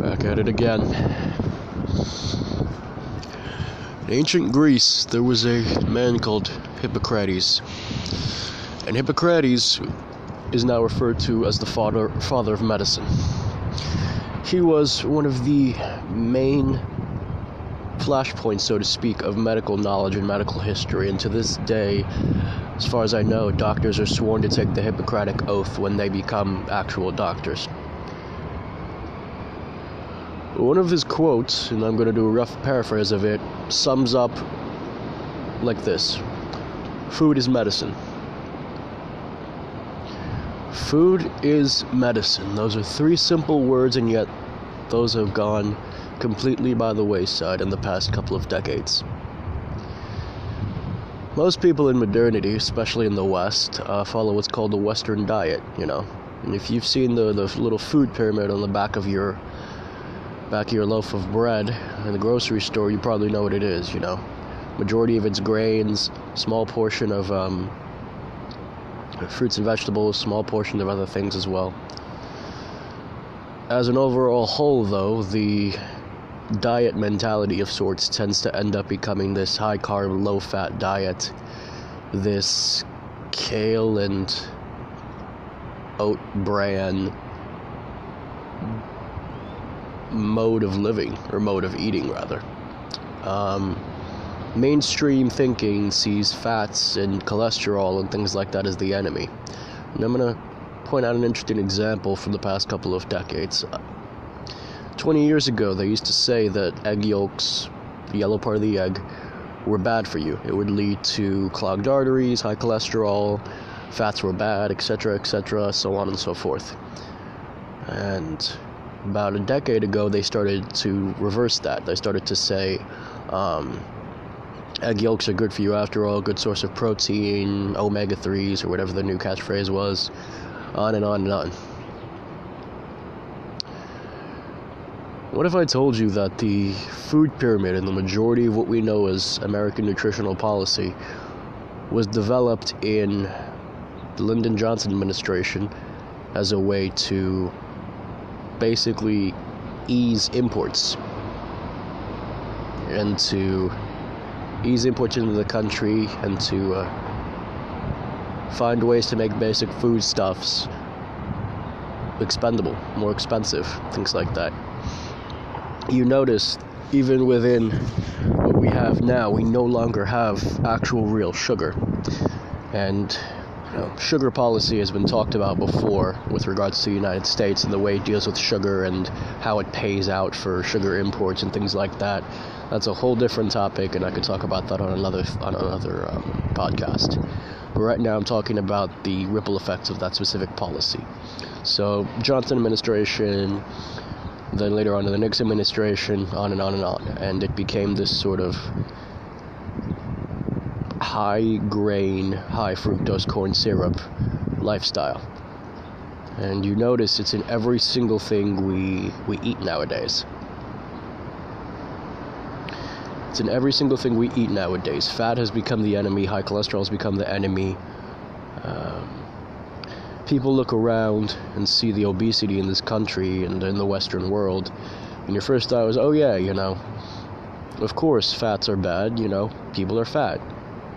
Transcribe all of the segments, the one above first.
Back at it again. In ancient Greece, there was a man called Hippocrates. And Hippocrates is now referred to as the father, father of medicine. He was one of the main flashpoints, so to speak, of medical knowledge and medical history. And to this day, as far as I know, doctors are sworn to take the Hippocratic Oath when they become actual doctors. One of his quotes, and I'm going to do a rough paraphrase of it, sums up like this Food is medicine. Food is medicine. Those are three simple words, and yet those have gone completely by the wayside in the past couple of decades. Most people in modernity, especially in the West, uh, follow what's called the Western diet, you know. And if you've seen the, the little food pyramid on the back of your back of your loaf of bread in the grocery store, you probably know what it is, you know. Majority of it's grains, small portion of um, fruits and vegetables, small portion of other things as well. As an overall whole, though, the diet mentality of sorts tends to end up becoming this high carb, low fat diet, this kale and oat bran mode of living, or mode of eating, rather. Um, mainstream thinking sees fats and cholesterol and things like that as the enemy. And I'm going to point out an interesting example from the past couple of decades. 20 years ago, they used to say that egg yolks, the yellow part of the egg, were bad for you. It would lead to clogged arteries, high cholesterol, fats were bad, etc., etc., so on and so forth. And about a decade ago, they started to reverse that. They started to say, um, egg yolks are good for you after all, good source of protein, omega 3s, or whatever the new catchphrase was, on and on and on. What if I told you that the food pyramid and the majority of what we know as American nutritional policy was developed in the Lyndon Johnson administration as a way to basically ease imports and to ease imports into the country and to uh, find ways to make basic foodstuffs expendable, more expensive, things like that. You notice, even within what we have now, we no longer have actual real sugar. And you know, sugar policy has been talked about before with regards to the United States and the way it deals with sugar and how it pays out for sugar imports and things like that. That's a whole different topic, and I could talk about that on another on another um, podcast. But right now, I'm talking about the ripple effects of that specific policy. So, Johnson administration, then later on to the Nixon administration, on and on and on, and it became this sort of high grain, high fructose corn syrup lifestyle. And you notice it's in every single thing we, we eat nowadays. It's in every single thing we eat nowadays. Fat has become the enemy, high cholesterol has become the enemy. Um, people look around and see the obesity in this country and in the Western world, and your first thought was, oh, yeah, you know, of course, fats are bad, you know, people are fat.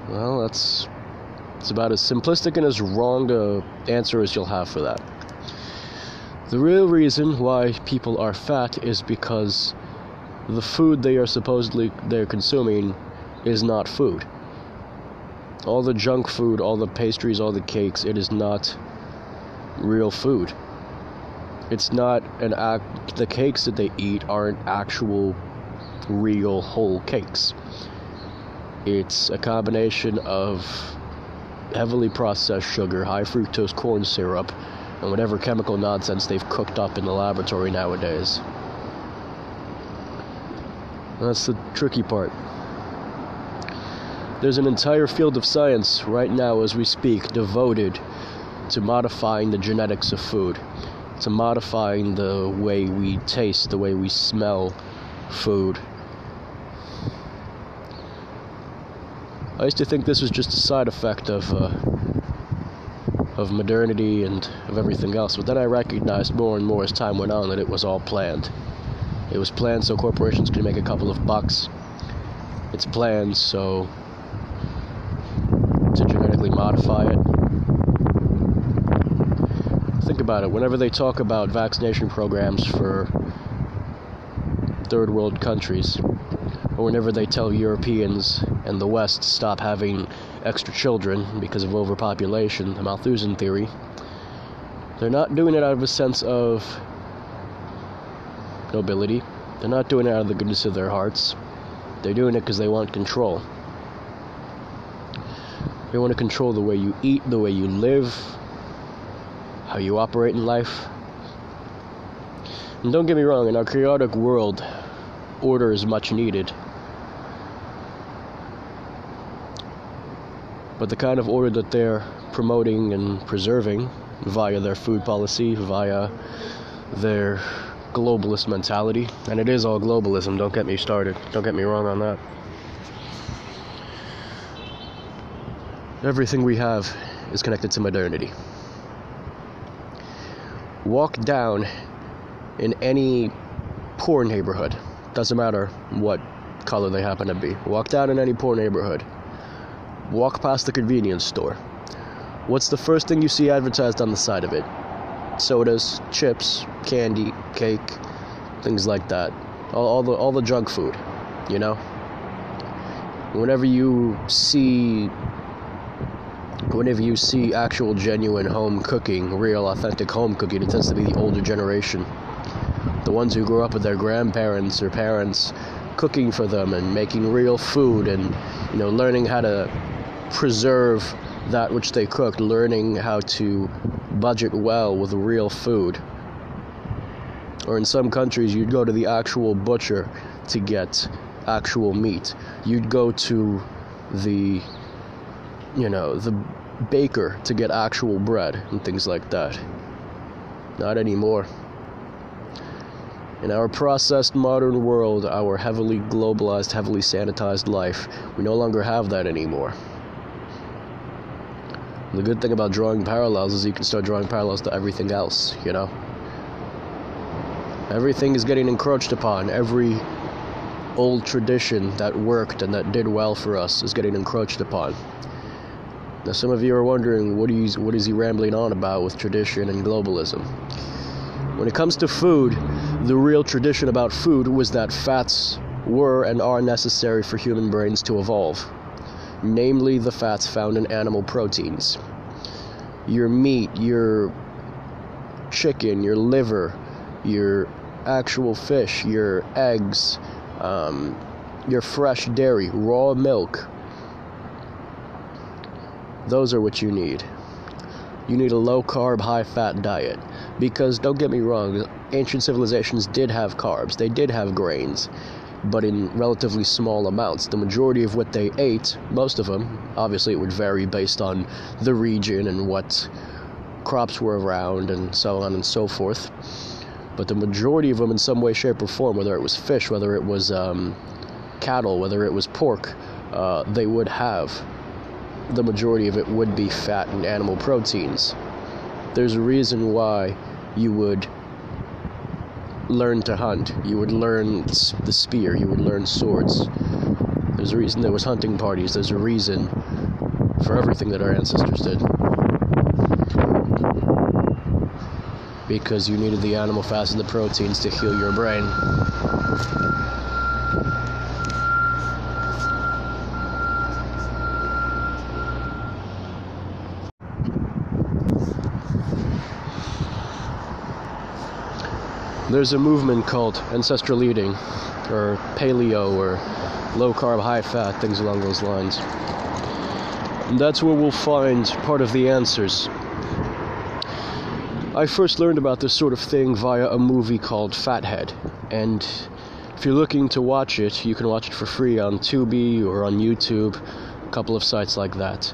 Well, that's it's about as simplistic and as wrong a answer as you'll have for that. The real reason why people are fat is because the food they are supposedly they're consuming is not food. All the junk food, all the pastries, all the cakes, it is not real food. It's not an act the cakes that they eat aren't actual real whole cakes. It's a combination of heavily processed sugar, high fructose corn syrup, and whatever chemical nonsense they've cooked up in the laboratory nowadays. That's the tricky part. There's an entire field of science right now as we speak devoted to modifying the genetics of food, to modifying the way we taste, the way we smell food. I used to think this was just a side effect of uh, of modernity and of everything else. But then I recognized more and more as time went on that it was all planned. It was planned so corporations could make a couple of bucks. It's planned so to genetically modify it. Think about it. Whenever they talk about vaccination programs for third world countries, or whenever they tell Europeans and the West stop having extra children because of overpopulation, the Malthusian theory, they're not doing it out of a sense of nobility. They're not doing it out of the goodness of their hearts. They're doing it because they want control. They want to control the way you eat, the way you live, how you operate in life. And don't get me wrong, in our chaotic world, order is much needed. But the kind of order that they're promoting and preserving via their food policy, via their globalist mentality, and it is all globalism, don't get me started, don't get me wrong on that. Everything we have is connected to modernity. Walk down in any poor neighborhood, doesn't matter what color they happen to be. Walk down in any poor neighborhood. Walk past the convenience store. What's the first thing you see advertised on the side of it? Sodas, chips, candy, cake, things like that. All, all the all the junk food, you know. Whenever you see whenever you see actual genuine home cooking, real authentic home cooking, it tends to be the older generation. The ones who grew up with their grandparents or parents cooking for them and making real food and you know learning how to preserve that which they cooked, learning how to budget well with real food. Or in some countries you'd go to the actual butcher to get actual meat. You'd go to the you know, the baker to get actual bread and things like that. Not anymore. In our processed modern world, our heavily globalized, heavily sanitized life, we no longer have that anymore. The good thing about drawing parallels is you can start drawing parallels to everything else, you know? Everything is getting encroached upon. Every old tradition that worked and that did well for us is getting encroached upon. Now, some of you are wondering what, he's, what is he rambling on about with tradition and globalism? When it comes to food, the real tradition about food was that fats were and are necessary for human brains to evolve, namely the fats found in animal proteins. Your meat, your chicken, your liver, your actual fish, your eggs, um, your fresh dairy, raw milk, those are what you need. You need a low carb, high fat diet. Because don't get me wrong, ancient civilizations did have carbs, they did have grains, but in relatively small amounts. The majority of what they ate, most of them, obviously it would vary based on the region and what crops were around and so on and so forth. But the majority of them, in some way, shape, or form, whether it was fish, whether it was um, cattle, whether it was pork, uh, they would have the majority of it would be fat and animal proteins. There's a reason why you would learn to hunt. You would learn the spear. You would learn swords. There's a reason there was hunting parties. There's a reason for everything that our ancestors did. Because you needed the animal fats and the proteins to heal your brain. There's a movement called ancestral eating or paleo or low carb high fat things along those lines. And that's where we'll find part of the answers. I first learned about this sort of thing via a movie called fathead and if you're looking to watch it you can watch it for free on tubi or on youtube a couple of sites like that.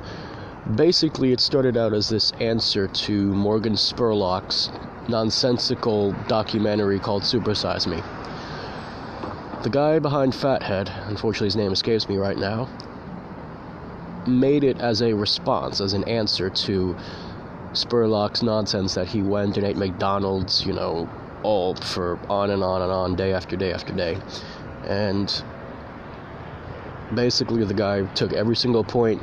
Basically it started out as this answer to morgan spurlock's nonsensical documentary called Supersize Me. The guy behind Fathead, unfortunately his name escapes me right now, made it as a response, as an answer to Spurlock's nonsense that he went and ate McDonald's, you know, all for on and on and on, day after day after day. And basically, the guy took every single point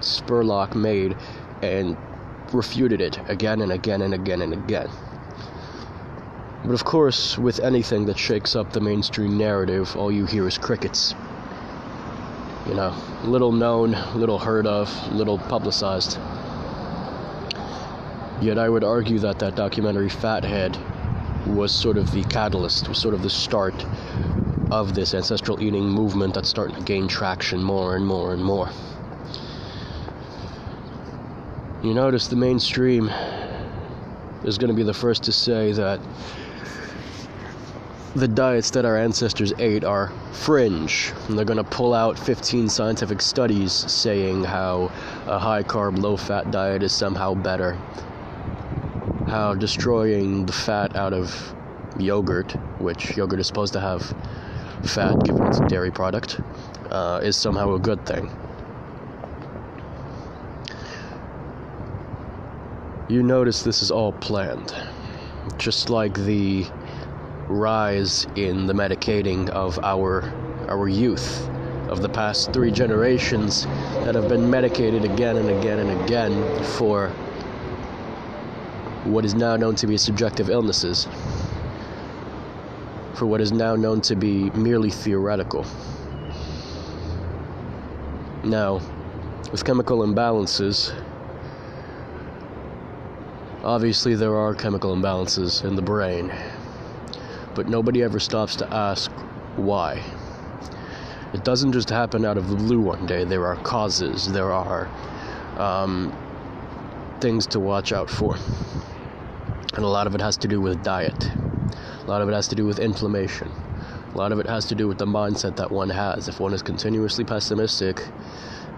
Spurlock made and refuted it again and again and again and again. But of course, with anything that shakes up the mainstream narrative, all you hear is crickets. You know, little known, little heard of, little publicized. Yet I would argue that that documentary Fathead was sort of the catalyst, was sort of the start of this ancestral eating movement that's starting to gain traction more and more and more. You notice the mainstream is going to be the first to say that the diets that our ancestors ate are fringe. And they're going to pull out 15 scientific studies saying how a high carb, low fat diet is somehow better. How destroying the fat out of yogurt, which yogurt is supposed to have fat given it's a dairy product, uh, is somehow a good thing. You notice this is all planned. Just like the rise in the medicating of our our youth of the past three generations that have been medicated again and again and again for what is now known to be subjective illnesses, for what is now known to be merely theoretical. Now, with chemical imbalances, obviously there are chemical imbalances in the brain but nobody ever stops to ask why. It doesn't just happen out of the blue one day. There are causes, there are um, things to watch out for. And a lot of it has to do with diet, a lot of it has to do with inflammation, a lot of it has to do with the mindset that one has. If one is continuously pessimistic,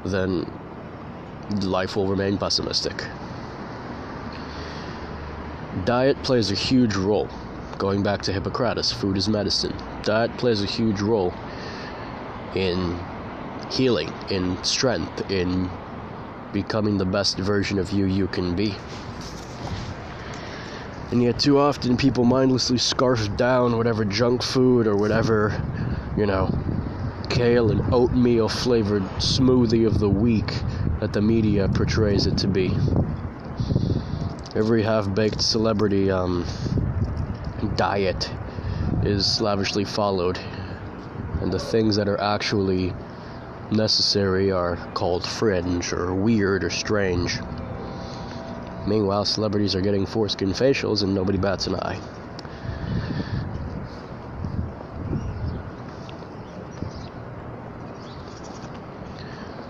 then life will remain pessimistic. Diet plays a huge role going back to Hippocrates, food is medicine. Diet plays a huge role in healing, in strength, in becoming the best version of you you can be. And yet, too often, people mindlessly scarf down whatever junk food or whatever, you know, kale and oatmeal flavored smoothie of the week that the media portrays it to be. Every half baked celebrity, um, diet is lavishly followed, and the things that are actually necessary are called fringe or weird or strange. Meanwhile, celebrities are getting foreskin facials and nobody bats an eye.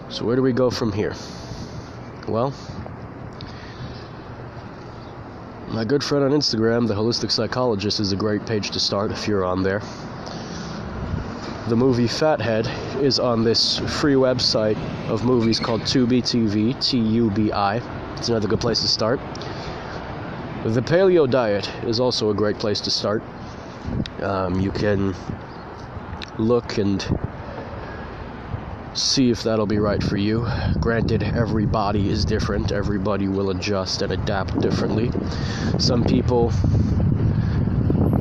So, where do we go from here? Well, my good friend on Instagram, the Holistic Psychologist, is a great page to start if you're on there. The movie Fathead is on this free website of movies called Tubi TV, T U B I. It's another good place to start. The paleo diet is also a great place to start. Um, you can look and see if that'll be right for you. Granted, every body is different, everybody will adjust and adapt differently. Some people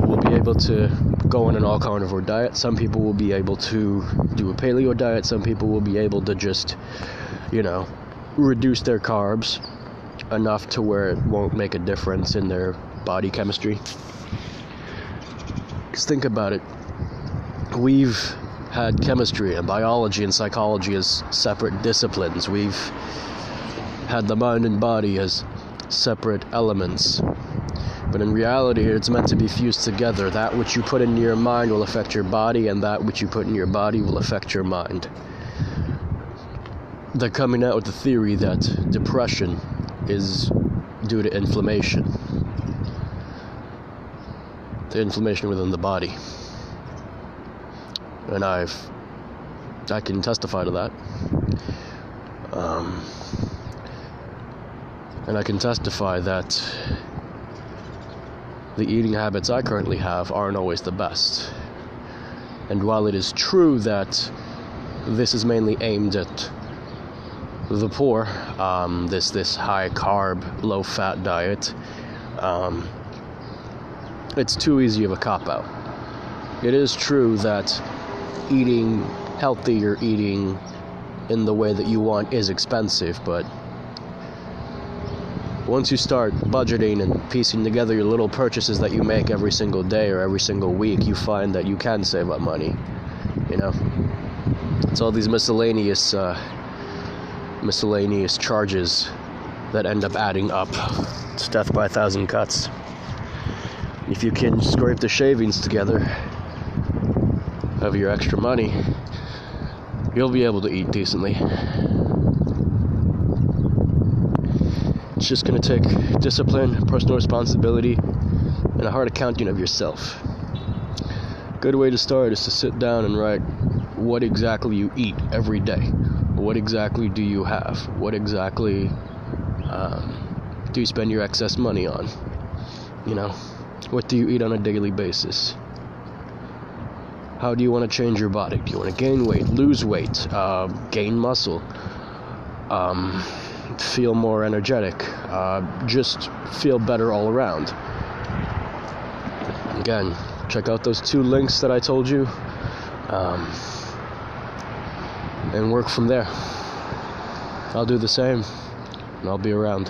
will be able to go on an all carnivore diet, some people will be able to do a paleo diet, some people will be able to just, you know, reduce their carbs enough to where it won't make a difference in their body chemistry. Because think about it. We've had chemistry and biology and psychology as separate disciplines. We've had the mind and body as separate elements. But in reality, it's meant to be fused together. That which you put into your mind will affect your body, and that which you put in your body will affect your mind. They're coming out with the theory that depression is due to inflammation, the inflammation within the body and I've I can testify to that. Um, and I can testify that the eating habits I currently have aren't always the best. And while it is true that this is mainly aimed at the poor um, this this high carb, low fat diet. Um, it's too easy of a cop out. It is true that eating healthy or eating in the way that you want is expensive, but once you start budgeting and piecing together your little purchases that you make every single day or every single week, you find that you can save up money. You know, it's all these miscellaneous, uh, miscellaneous charges that end up adding up. It's death by a thousand cuts. If you can scrape the shavings together of your extra money, you'll be able to eat decently. It's just going to take discipline, personal responsibility, and a hard accounting of yourself. Good way to start is to sit down and write what exactly you eat every day. What exactly do you have? What exactly um, do you spend your excess money on? You know, what do you eat on a daily basis? How do you want to change your body? Do you want to gain weight, lose weight, uh, gain muscle, um, feel more energetic, uh, just feel better all around? Again, check out those two links that I told you um, and work from there. I'll do the same and I'll be around.